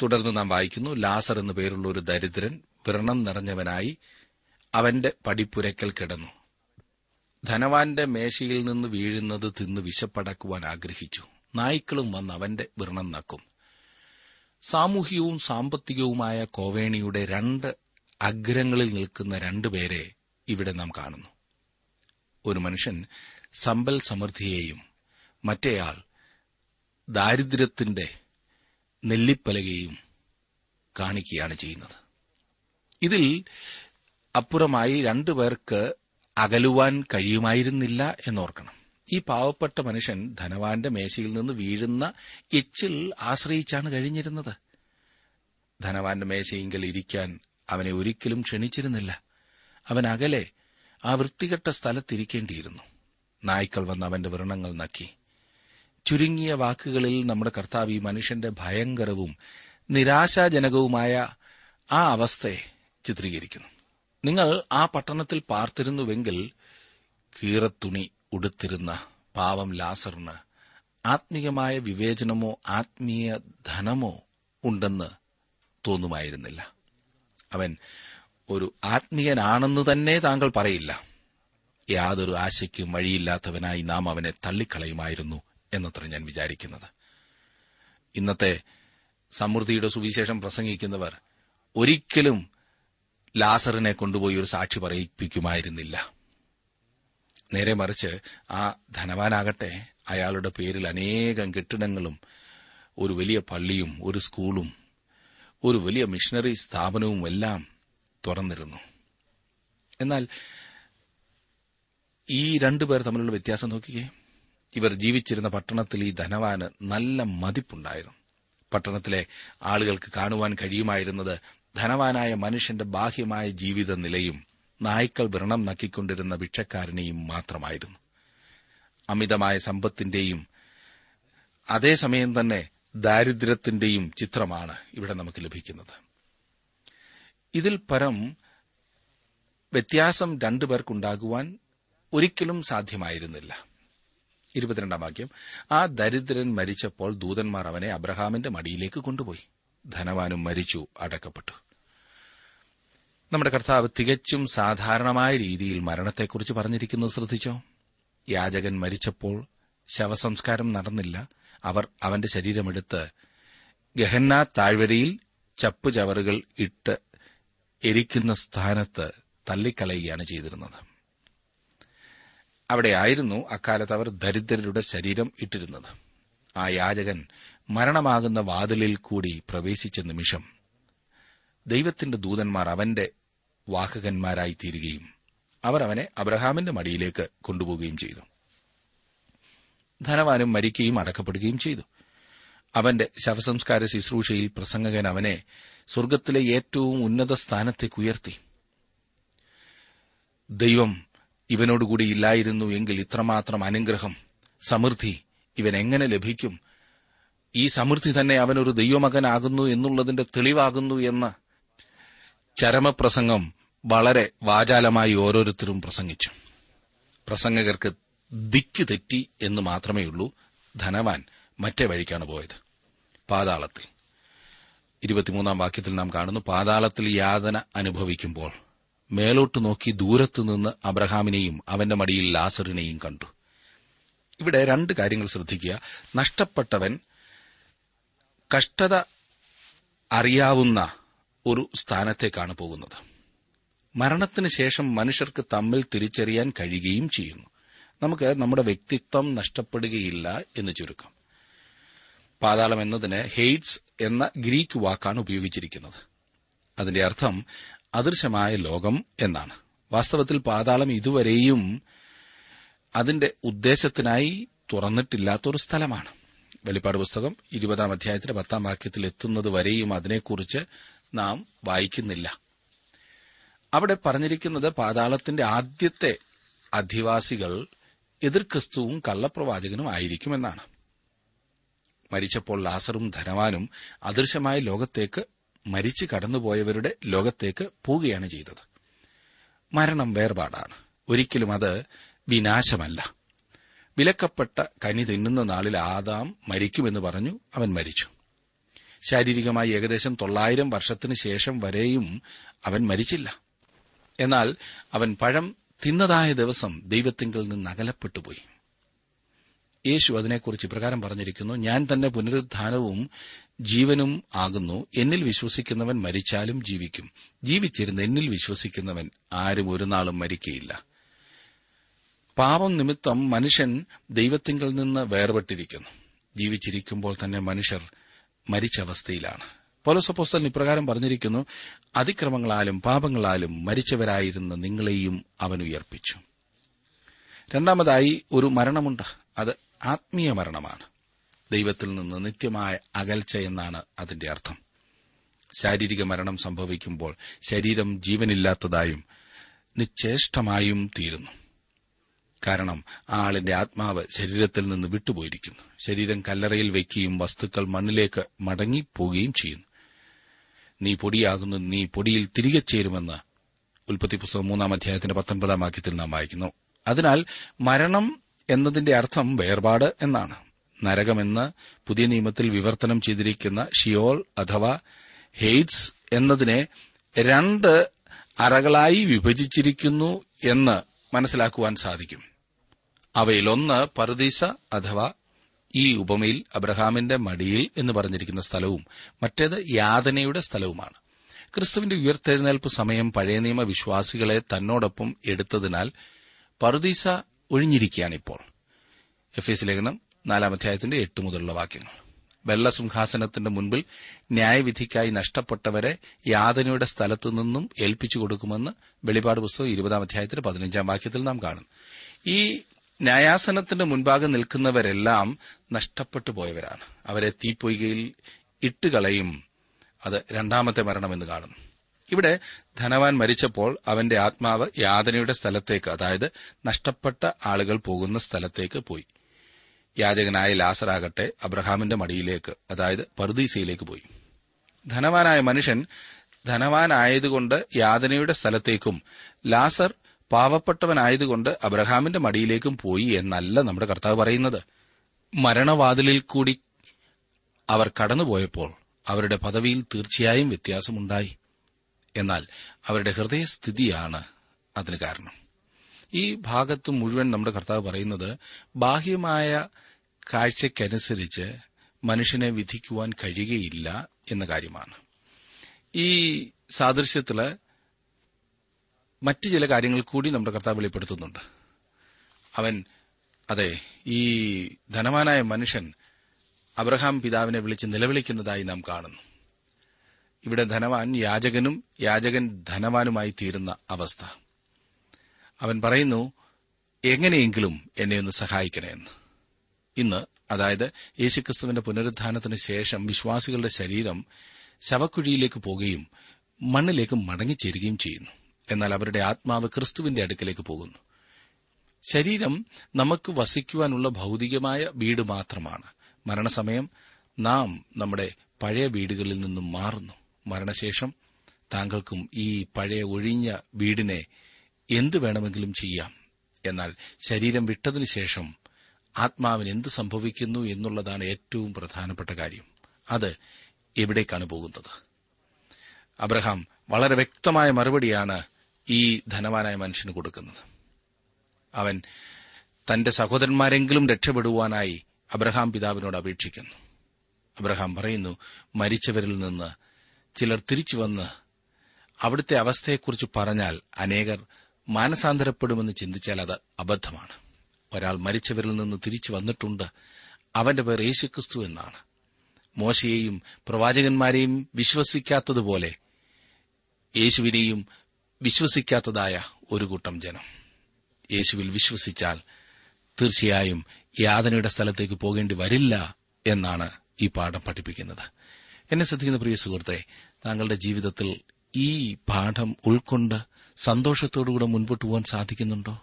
തുടർന്ന് നാം വായിക്കുന്നു ലാസർ എന്നു പേരുള്ള ഒരു ദരിദ്രൻ വ്രണം നിറഞ്ഞവനായി അവന്റെ പടിപ്പുരയ്ക്കൽ കിടന്നു. ധനവാന്റെ മേശയിൽ നിന്ന് വീഴുന്നത് തിന്ന് വിശപ്പടക്കുവാൻ ആഗ്രഹിച്ചു. നായ്ക്കളും വന്ന് അവന്റെ വ്രണം നക്കും. സാമൂഹികവും സാമ്പത്തികവുമായ കോവേണിയുടെ രണ്ട് അഗ്രങ്ങളിൽ നിൽക്കുന്ന രണ്ടുപേരെ ഇവിടെ നാം കാണുന്നു. ഒരു മനുഷ്യൻ സമ്പൽ സമൃദ്ധിയെയും മറ്റേയാൾ ദാരിദ്ര്യത്തിന്റെ നെല്ലിപ്പലകയും കാണിക്കുകയാണ് ചെയ്യുന്നത്. ഇതിൽ അപ്പുറമായി രണ്ടു പേർക്ക് അകലുവാൻ കഴിയുമായിരുന്നില്ല എന്നോർക്കണം. ഈ പാവപ്പെട്ട മനുഷ്യൻ ധനവാന്റെ മേശയിൽ നിന്ന് വീഴുന്ന എച്ചിൽ ആശ്രയിച്ചാണ് കഴിഞ്ഞിരുന്നത്. ധനവാന്റെ മേശയെങ്കിൽ ഇരിക്കാൻ അവനെ ഒരിക്കലും ക്ഷണിച്ചിരുന്നില്ല. അവൻ അകലെ ആ വൃത്തികെട്ട സ്ഥലത്തിരിക്കേണ്ടിയിരുന്നു. നായ്ക്കൾ വന്ന് അവന്റെ വ്രണങ്ങൾ നക്കി. ചുരുങ്ങിയ വാക്കുകളിൽ നമ്മുടെ കർത്താവ് ഈ മനുഷ്യന്റെ ഭയങ്കരവും നിരാശാജനകവുമായ ആ അവസ്ഥയെ ചിത്രീകരിക്കുന്നു. നിങ്ങൾ ആ പട്ടണത്തിൽ പാർത്തിരുന്നുവെങ്കിൽ കീറത്തുണി ഉടുത്തിരുന്ന പാവം ലാസറിന് ആത്മീയമായ വിവേചനമോ ആത്മീയ ധനമോ ഉണ്ടെന്ന് തോന്നുമായിരുന്നില്ല. അവൻ ഒരു ആത്മീയനാണെന്ന് തന്നെ താങ്കൾ പറയില്ല. യാതൊരു ആശയ്ക്കും വഴിയില്ലാത്തവനായി നാം അവനെ തള്ളിക്കളയുമായിരുന്നു. എന്നത്ര ഞാൻ വിചാരിക്കുന്നത്. ഇന്നത്തെ സമൃദ്ധിയുടെ സുവിശേഷം പ്രസംഗിക്കുന്നവർ ഒരിക്കലും ലാസറിനെ കൊണ്ടുപോയി ഒരു സാക്ഷി പറയിപ്പിക്കുമായിരുന്നില്ല. നേരെ മറിച്ച് ആ ധനവാനാകട്ടെ അയാളുടെ പേരിൽ അനേകം കെട്ടിടങ്ങളും ഒരു വലിയ പള്ളിയും ഒരു സ്കൂളും ഒരു വലിയ മിഷണറി സ്ഥാപനവും എല്ലാം തുറന്നിരുന്നു. എന്നാൽ ഈ രണ്ടുപേർ തമ്മിലുള്ള വ്യത്യാസം നോക്കിക്കേ. ഇവർ ജീവിച്ചിരുന്ന പട്ടണത്തിൽ ഈ ധനവാന് നല്ല മതിപ്പുണ്ടായിരുന്നു. പട്ടണത്തിലെ ആളുകൾക്ക് കാണുവാൻ കഴിയുമായിരുന്നത് ധനവാനായ മനുഷ്യന്റെ ബാഹ്യമായ ജീവിത നിലയും നായ്ക്കൾ വ്രണം നക്കിക്കൊണ്ടിരുന്ന ഭിക്ഷക്കാരനെയും മാത്രമായിരുന്നു. അമിതമായ സമ്പത്തിന്റെയും അതേസമയം തന്നെ ദാരിദ്ര്യത്തിന്റെയും ചിത്രമാണ് ഇവിടെ നമുക്ക് ലഭിക്കുന്നത്. ഇതിൽ പരം വ്യത്യാസം രണ്ടുപേർക്കുണ്ടാകുവാൻ ഒരിക്കലും സാധ്യമായിരുന്നില്ല. ഇരുപത്തിരണ്ടാം വാക്യം. ആ ദരിദ്രൻ മരിച്ചപ്പോൾ ദൂതന്മാർ അവനെ അബ്രഹാമിന്റെ മടിയിലേക്ക് കൊണ്ടുപോയി. ധനവാനും മരിച്ചു അടക്കപ്പെട്ടു. നമ്മുടെ കർത്താവ് തികച്ചും സാധാരണമായ രീതിയിൽ മരണത്തെക്കുറിച്ച് പറഞ്ഞിരിക്കുന്നത് ശ്രദ്ധിച്ചോ? യാചകൻ മരിച്ചപ്പോൾ ശവസംസ്കാരം നടന്നില്ല. അവർ അവന്റെ ശരീരമെടുത്ത് ഗഹന്ന താഴ്വരയിൽ ചപ്പുചവറുകൾ ഇട്ട് എരിക്കുന്ന സ്ഥാനത്ത് തള്ളിക്കളയുകയാണ് ചെയ്തിരുന്നത്. അവിടെയായിരുന്നു അക്കാലത്ത് അവർ ദരിദ്രരുടെ ശരീരം ഇട്ടിരുന്നത്. ആ യാചകൻ മരണമാകുന്ന വാതിലിൽ കൂടി പ്രവേശിച്ച നിമിഷം ദൈവത്തിന്റെ ദൂതന്മാർ അവന്റെ വാഹകന്മാരായി തീരുകയും അവർ അവനെ അബ്രഹാമിന്റെ മടിയിലേക്ക് കൊണ്ടുപോകുകയും ചെയ്തു. ധനവാനും മരിക്കുകയും അടക്കപ്പെടുകയും ചെയ്തു. അവന്റെ ശവസംസ്കാര ശുശ്രൂഷയിൽ പ്രസംഗകൻ അവനെ സ്വർഗത്തിലെ ഏറ്റവും ഉന്നത സ്ഥാനത്തേക്ക് ഉയർത്തി. ദൈവം ഇവനോടുകൂടി ഇല്ലായിരുന്നു എങ്കിൽ ഇത്രമാത്രം അനുഗ്രഹം സമൃദ്ധി ഇവൻ എങ്ങനെ ലഭിക്കും? ഈ സമൃദ്ധി തന്നെ അവനൊരു ദൈവമകനാകുന്നു എന്നുള്ളതിന്റെ തെളിവാകുന്നു എന്ന് ചരമപ്രസംഗം വളരെ വാചാലമായി ഓരോരുത്തരും പ്രസംഗിച്ചു. പ്രസംഗകർക്ക് ദിക്ക് തെറ്റി എന്ന് മാത്രമേയുള്ളൂ ധനവാൻ മറ്റേ വഴിക്കാണ് പോയത്. പാതാളത്തിൽ. ഇരുപത്തിമൂന്നാം വാക്യത്തിൽ നാം കാണുന്നു പാതാളത്തിൽ യാതന അനുഭവിക്കുമ്പോൾ മേലോട്ട് നോക്കി ദൂരത്തുനിന്ന് അബ്രഹാമിനെയും അവന്റെ മടിയിൽ ലാസറിനെയും കണ്ടു. ഇവിടെ രണ്ട് കാര്യങ്ങൾ ശ്രദ്ധിക്കുക. നഷ്ടപ്പെട്ടവൻ കഷ്ടത അറിയാവുന്ന ഒരു സ്ഥാനത്തേക്കാണ് പോകുന്നത്. മരണത്തിന് ശേഷം മനുഷ്യർക്ക് തമ്മിൽ തിരിച്ചറിയാൻ കഴിയുകയും ചെയ്യുന്നു. നമുക്ക് നമ്മുടെ വ്യക്തിത്വം നഷ്ടപ്പെടുകയില്ല എന്ന് ചുരുക്കം. പാതാളം എന്നതിന് ഹെയ്റ്റ്സ് എന്ന ഗ്രീക്ക് വാക്കാണ് ഉപയോഗിച്ചിരിക്കുന്നത്. അതിന്റെ അർത്ഥം അദൃശ്യമായ ലോകം എന്നാണ്. വാസ്തവത്തിൽ പാതാളം ഇതുവരെയും അതിന്റെ ഉദ്ദേശത്തിനായി തുറന്നിട്ടില്ലാത്തൊരു സ്ഥലമാണ്. വെളിപ്പാട് പുസ്തകം ഇരുപതാം അധ്യായത്തിന്റെ പത്താം വാക്യത്തിൽ എത്തുന്നത് വരെയും അതിനെക്കുറിച്ച് നാം വായിക്കുന്നില്ല. അവിടെ പറഞ്ഞിരിക്കുന്നത് പാതാളത്തിന്റെ ആദ്യത്തെ അധിവാസികൾ എതിർ ക്രിസ്തുവും കള്ളപ്രവാചകനും ആയിരിക്കുമെന്നാണ്. മരിച്ചപ്പോൾ ലാസറും ധനവാനും അദൃശ്യമായ ലോകത്തേക്ക് മരിച്ചു കടന്നുപോയവരുടെ ലോകത്തേക്ക് പോവുകയാണ് ചെയ്തത്. മരണം വേർപാടാണ്. ഒരിക്കലും അത് വിനാശമല്ല. വിലക്കപ്പെട്ട കനി തിന്നുന്ന നാളിൽ ആദാം മരിക്കുമെന്ന് പറഞ്ഞു അവൻ മരിച്ചു. ശാരീരികമായി ഏകദേശം തൊള്ളായിരം വർഷത്തിന് ശേഷം വരെയും അവൻ മരിച്ചില്ല. എന്നാൽ അവൻ പഴം തിന്നതായ ദിവസം ദൈവത്തിങ്കിൽ നിന്ന് അകലപ്പെട്ടുപോയി. യേശു അതിനെക്കുറിച്ച് ഇപ്രകാരം പറഞ്ഞിരിക്കുന്നു ഞാൻ തന്നെ പുനരുദ്ധാനവും ജീവനും ആകുന്നു. എന്നിൽ വിശ്വസിക്കുന്നവൻ മരിച്ചാലും ജീവിക്കും. ജീവിച്ചിരുന്ന് എന്നിൽ വിശ്വസിക്കുന്നവൻ ആരും ഒരു നാളും മരിക്കയില്ല. പാപം നിമിത്തം മനുഷ്യൻ ദൈവത്തിങ്കിൽ നിന്ന് വേർപെട്ടിരിക്കുന്നു. ജീവിച്ചിരിക്കുമ്പോൾ തന്നെ മനുഷ്യർ മരിച്ച അവസ്ഥയിലാണ്. പോലസപ്പോസ്തലൻ ഇപ്രകാരം പറഞ്ഞിരിക്കുന്നു അതിക്രമങ്ങളാലും പാപങ്ങളാലും മരിച്ചവരായിരുന്ന നിങ്ങളെയും അവൻ ഉയർപ്പിച്ചു. രണ്ടാമതായി ഒരു മരണമുണ്ട്. അത് ആത്മീയ മരണമാണ്. ദൈവത്തിൽ നിന്ന് നിത്യമായ അകൽച്ച എന്നാണ് അതിന്റെ അർത്ഥം. ശാരീരിക മരണം സംഭവിക്കുമ്പോൾ ശരീരം ജീവനില്ലാത്തതായും നിശ്ചേഷ്ടമായും തീരുന്നു. കാരണം ആ ആളിന്റെ ആത്മാവ് ശരീരത്തിൽ നിന്ന് വിട്ടുപോയിരിക്കുന്നു. ശരീരം കല്ലറയിൽ വയ്ക്കുകയും വസ്തുക്കൾ മണ്ണിലേക്ക് മടങ്ങിപ്പോവുകയും ചെയ്യുന്നു. നീ പൊടിയാകുന്നു നീ പൊടിയിൽ തിരികെ ചേരുമെന്ന് ഉൽപ്പത്തി പുസ്തകം മൂന്നാം അധ്യായത്തിന്റെ പത്തൊൻപതാം വാക്യത്തിൽ നാം വായിക്കുന്നു. അതിനാൽ മരണം എന്നതിന്റെ അർത്ഥം വേർപാട് എന്നാണ്. നരകമെന്ന് പുതിയ നിയമത്തിൽ വിവർത്തനം ചെയ്തിരിക്കുന്ന ഷിയോൾ അഥവാ ഹെയ്റ്റ്സ് എന്നതിനെ രണ്ട് അറകളായി വിഭജിച്ചിരിക്കുന്നു എന്ന് മനസ്സിലാക്കുവാൻ സാധിക്കും. അവയിലൊന്ന് പറുദീസ അഥവാ ഈ ഉപമയിൽ അബ്രഹാമിന്റെ മടിയിൽ എന്ന് പറഞ്ഞിരിക്കുന്ന സ്ഥലവും മറ്റേത് യാതനയുടെ സ്ഥലവുമാണ്. ക്രിസ്തുവിന്റെ ഉയർത്തെഴുന്നേൽപ്പ് സമയം പഴയ നിയമ വിശ്വാസികളെ തന്നോടൊപ്പം എടുത്തതിനാൽ പറുദീസ ഒഴിഞ്ഞിരിക്കുകയാണിപ്പോൾ എഫ് എസ് ലേഖനം നാലാം അധ്യായത്തിന്റെ എട്ട് മുതലുള്ള വാക്യങ്ങൾ. വെള്ളസിംഹാസനത്തിന്റെ മുൻപിൽ ന്യായവിധിക്കായി നഷ്ടപ്പെട്ടവരെ യാതനയുടെ സ്ഥലത്തു നിന്നും ഏൽപ്പിച്ചു കൊടുക്കുമെന്ന് വെളിപാട് പുസ്തകം ഇരുപതാം അധ്യായത്തിന്റെ പതിനഞ്ചാം വാക്യത്തിൽ നാം കാണും. ഈ ന്യായാസനത്തിന്റെ മുൻപാകെ നിൽക്കുന്നവരെല്ലാം നഷ്ടപ്പെട്ടു പോയവരാണ്. അവരെ തീപ്പൊയ്കയിൽ ഇട്ടുകളയും. അത് രണ്ടാമത്തെ മരണമെന്ന് കാണുന്നു. ഇവിടെ ധനവാൻ മരിച്ചപ്പോൾ അവന്റെ ആത്മാവ് യാതനയുടെ സ്ഥലത്തേക്ക് അതായത് നഷ്ടപ്പെട്ട ആളുകൾ പോകുന്ന സ്ഥലത്തേക്ക് പോയി. യാചകനായ ലാസറാകട്ടെ അബ്രഹാമിന്റെ മടിയിലേക്ക് അതായത് പർദീസയിലേക്ക് പോയി. ധനവാനായ മനുഷ്യൻ ധനവാനായതുകൊണ്ട് യാതനയുടെ സ്ഥലത്തേക്കും ലാസർ പാവപ്പെട്ടവനായതുകൊണ്ട് അബ്രഹാമിന്റെ മടിയിലേക്കും പോയി എന്നല്ല നമ്മുടെ കർത്താവ് പറയുന്നത്. മരണവാതിലിൽ കൂടി അവർ കടന്നുപോയപ്പോൾ അവരുടെ പദവിയിൽ തീർച്ചയായും വ്യത്യാസമുണ്ടായി. എന്നാൽ അവരുടെ ഹൃദയസ്ഥിതിയാണ് അതിന് കാരണം. ഈ ഭാഗത്ത് മുഴുവൻ നമ്മുടെ കർത്താവ് പറയുന്നത് ബാഹ്യമായ കാഴ്ചയ്ക്കനുസരിച്ച് മനുഷ്യനെ വിധിക്കുവാൻ കഴിയുകയില്ല എന്ന കാര്യമാണ്. ഈ സാദൃശ്യത്തിൽ മറ്റ് ചില കാര്യങ്ങൾ കൂടി നമ്മുടെ കർത്താവ് വെളിപ്പെടുത്തുന്നുണ്ട്. അവൻ അതെ ഈ ധനവാനായ മനുഷ്യൻ അബ്രഹാം പിതാവിനെ വിളിച്ച് നിലവിളിക്കുന്നതായി നാം കാണുന്നു. ഇവിടെ ധനവാൻ യാചകനും യാചകൻ ധനവാനുമായി തീരുന്ന അവസ്ഥ. അവൻ പറയുന്നു എങ്ങനെയെങ്കിലും എന്നെ ഒന്ന് സഹായിക്കണമെന്ന് ഇന്ന് അതായത് യേശുക്രിസ്തുവിന്റെ പുനരുദ്ധാനത്തിന് ശേഷം വിശ്വാസികളുടെ ശരീരം ശവക്കുഴിയിലേക്ക് പോകുകയും മണ്ണിലേക്ക് മടങ്ങിച്ചേരുകയും ചെയ്യുന്നു. എന്നാൽ അവരുടെ ആത്മാവ് ക്രിസ്തുവിന്റെ അടുക്കലേക്ക് പോകുന്നു. ശരീരം നമുക്ക് വസിക്കുവാനുള്ള ഭൗതികമായ വീട് മാത്രമാണ്. മരണസമയം നാം നമ്മുടെ പഴയ വീടുകളിൽ നിന്നും മാറുന്നു. മരണശേഷം താങ്കൾക്കും ഈ പഴയ ഒഴിഞ്ഞ വീടിനെ എന്തു വേണമെങ്കിലും ചെയ്യാം. എന്നാൽ ശരീരം വിട്ടതിനു ശേഷം ആത്മാവിന് എന്ത് സംഭവിക്കുന്നു എന്നുള്ളതാണ് ഏറ്റവും പ്രധാനപ്പെട്ട കാര്യം. അത് എവിടേക്കാണ് പോകുന്നത്? അബ്രഹാം വളരെ വ്യക്തമായ മറുപടിയാണ് ഈ ധനവാനായ മനുഷ്യന് കൊടുക്കുന്നത്. അവൻ തന്റെ സഹോദരന്മാരെങ്കിലും രക്ഷപ്പെടുവാനായി അബ്രഹാം പിതാവിനോട് അപേക്ഷിക്കുന്നു. അബ്രഹാം പറയുന്നു മരിച്ചവരിൽ നിന്ന് ചിലർ തിരിച്ചു വന്ന് അവിടുത്തെ അവസ്ഥയെക്കുറിച്ച് പറഞ്ഞാൽ അനേകർ മാനസാന്തരപ്പെടുമെന്ന് ചിന്തിച്ചാൽ അത് അബദ്ധമാണ്. ഒരാൾ മരിച്ചവരിൽ നിന്ന് തിരിച്ചു വന്നിട്ടുണ്ട്. അവന്റെ പേർ യേശുക്രിസ്തു എന്നാണ്. മോശയെയും പ്രവാചകന്മാരെയും വിശ്വസിക്കാത്തതുപോലെ യേശുവിനെയും വിശ്വസിക്കാത്തതായ ഒരു കൂട്ടം ജനം. യേശുവിൽ വിശ്വസിച്ചാൽ തീർച്ചയായും യാതനയുടെ സ്ഥലത്തേക്ക് പോകേണ്ടി വരില്ല എന്നാണ് ഈ പാഠം പഠിപ്പിക്കുന്നത്. എന്നെ ശ്രദ്ധിക്കുന്ന പ്രിയ സുഹൃത്തെ താങ്കളുടെ ജീവിതത്തിൽ ഈ പാഠം ഉൾക്കൊണ്ട് സന്തോഷത്തോടുകൂടെ മുൻപോട്ട് പോകാൻ സാധിക്കുന്നുണ്ടോ?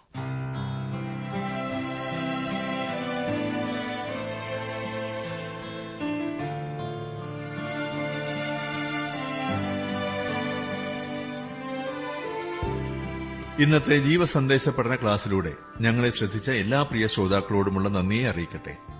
ഇന്നത്തെ ജീവസന്ദേശ പഠന ക്ലാസ്സിലൂടെ ഞങ്ങളെ ശ്രദ്ധിച്ച എല്ലാ പ്രിയ ശ്രോതാക്കളോടുമുള്ള നന്ദിയെ അറിയിക്കട്ടെ.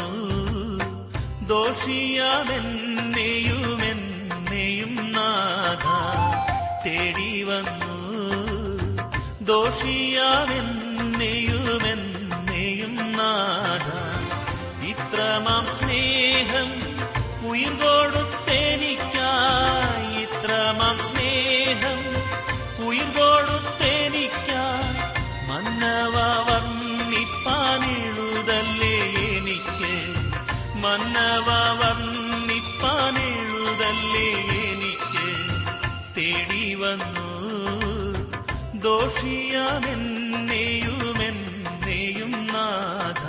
ദോഷിയാമെന്നെയുമെന്നെയും നാഥ തേടി വന്നു. ദോഷിയാമെന്നെയുമെന്നെയും നാഥ ഇത്രമാം സ്നേഹം ഉയിർ കൊടുത്തെനിക്കായി ഇത്രമാം സ്നേഹം ഉയിർ കൊടുത്തെനിക്കായി മന്നവ എനിക്ക് മന്നവ വർണിപ്പാനെഴുതല്ലേ എനിക്ക് തേടി വന്നു. ദോഷിയാനെന്നെയുമെന്നെയും നാഥ